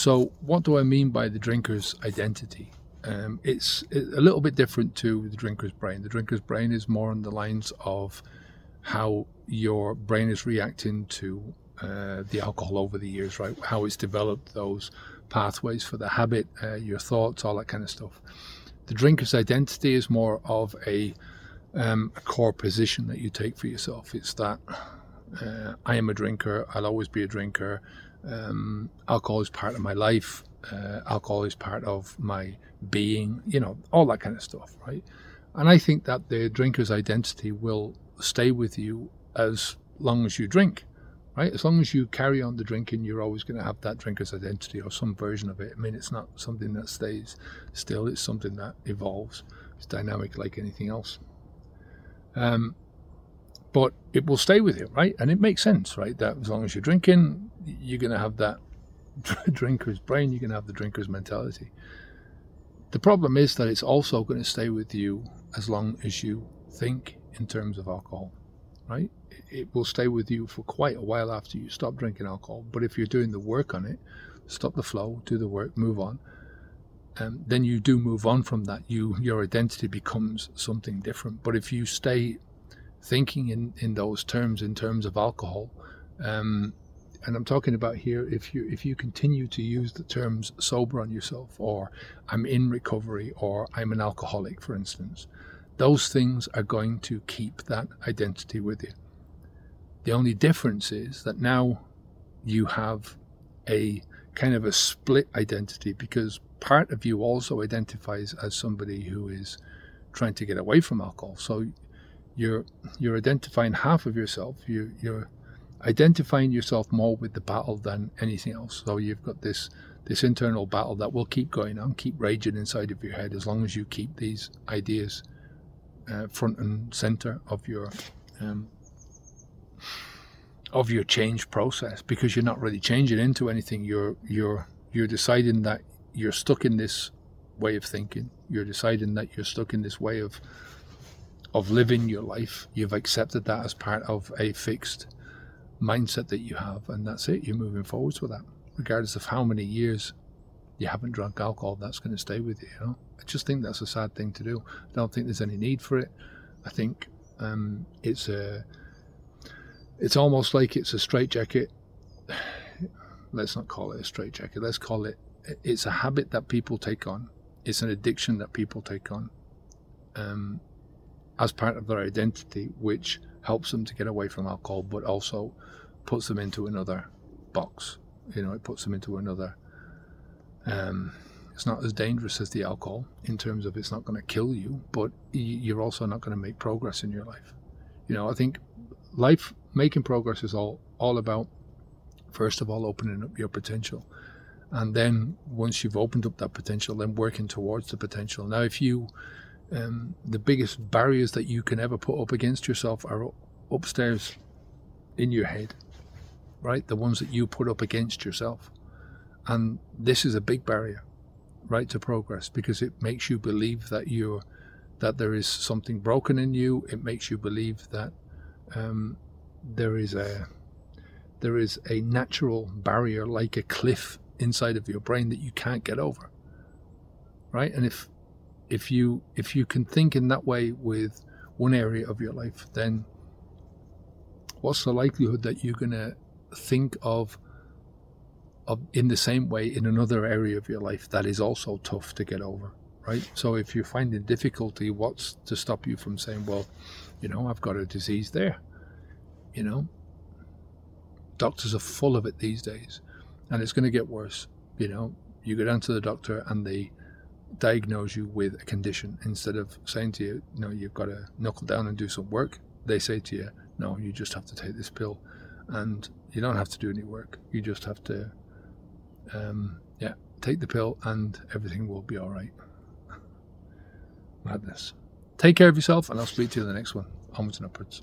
so, what do I mean by the drinker's identity? Um, it's a little bit different to the drinker's brain. The drinker's brain is more on the lines of how your brain is reacting to uh, the alcohol over the years, right? How it's developed those pathways for the habit, uh, your thoughts, all that kind of stuff. The drinker's identity is more of a, um, a core position that you take for yourself. It's that uh, I am a drinker, I'll always be a drinker. Um, alcohol is part of my life. Uh, alcohol is part of my being, you know, all that kind of stuff, right? And I think that the drinker's identity will stay with you as long as you drink, right? As long as you carry on the drinking, you're always going to have that drinker's identity or some version of it. I mean, it's not something that stays still, it's something that evolves. It's dynamic like anything else. Um, but it will stay with you, right? And it makes sense, right? That as long as you're drinking, you're going to have that drinker's brain, you're going to have the drinker's mentality. The problem is that it's also going to stay with you as long as you think in terms of alcohol, right? It will stay with you for quite a while after you stop drinking alcohol. But if you're doing the work on it, stop the flow, do the work, move on, um, then you do move on from that. You your identity becomes something different. But if you stay thinking in, in those terms, in terms of alcohol, um, and I'm talking about here if you if you continue to use the terms sober on yourself or I'm in recovery or I'm an alcoholic for instance those things are going to keep that identity with you. The only difference is that now you have a kind of a split identity because part of you also identifies as somebody who is trying to get away from alcohol. So you're you're identifying half of yourself you you're identifying yourself more with the battle than anything else. So you've got this this internal battle that will keep going on, keep raging inside of your head as long as you keep these ideas uh, front and center of your um, of your change process because you're not really changing into anything. You're you're you're deciding that you're stuck in this way of thinking. You're deciding that you're stuck in this way of of living your life. You've accepted that as part of a fixed mindset that you have, and that's it. You're moving forwards with that, regardless of how many years you haven't drunk alcohol. That's going to stay with you. You know, I just think that's a sad thing to do. I don't think there's any need for it. I think um, it's a, it's almost like it's a straitjacket. Let's not call it a straitjacket. Let's call it. It's a habit that people take on. It's an addiction that people take on. Um, as part of their identity, which helps them to get away from alcohol, but also puts them into another box. You know, it puts them into another. Um, it's not as dangerous as the alcohol in terms of it's not going to kill you, but you're also not going to make progress in your life. You know, I think life making progress is all all about first of all opening up your potential, and then once you've opened up that potential, then working towards the potential. Now, if you um, the biggest barriers that you can ever put up against yourself are upstairs in your head, right? The ones that you put up against yourself. And this is a big barrier, right, to progress because it makes you believe that you're that there is something broken in you. It makes you believe that um, there is a there is a natural barrier like a cliff inside of your brain that you can't get over, right? And if if you if you can think in that way with one area of your life, then what's the likelihood that you're going to think of of in the same way in another area of your life that is also tough to get over, right? So if you're finding difficulty, what's to stop you from saying, well, you know, I've got a disease there, you know? Doctors are full of it these days, and it's going to get worse. You know, you go down to the doctor and they diagnose you with a condition instead of saying to you, no, you've got to knuckle down and do some work. They say to you, no, you just have to take this pill, and you don't have to do any work. You just have to, um, yeah, take the pill, and everything will be all right. Madness. Take care of yourself, and I'll speak to you in the next one. Onwards and upwards.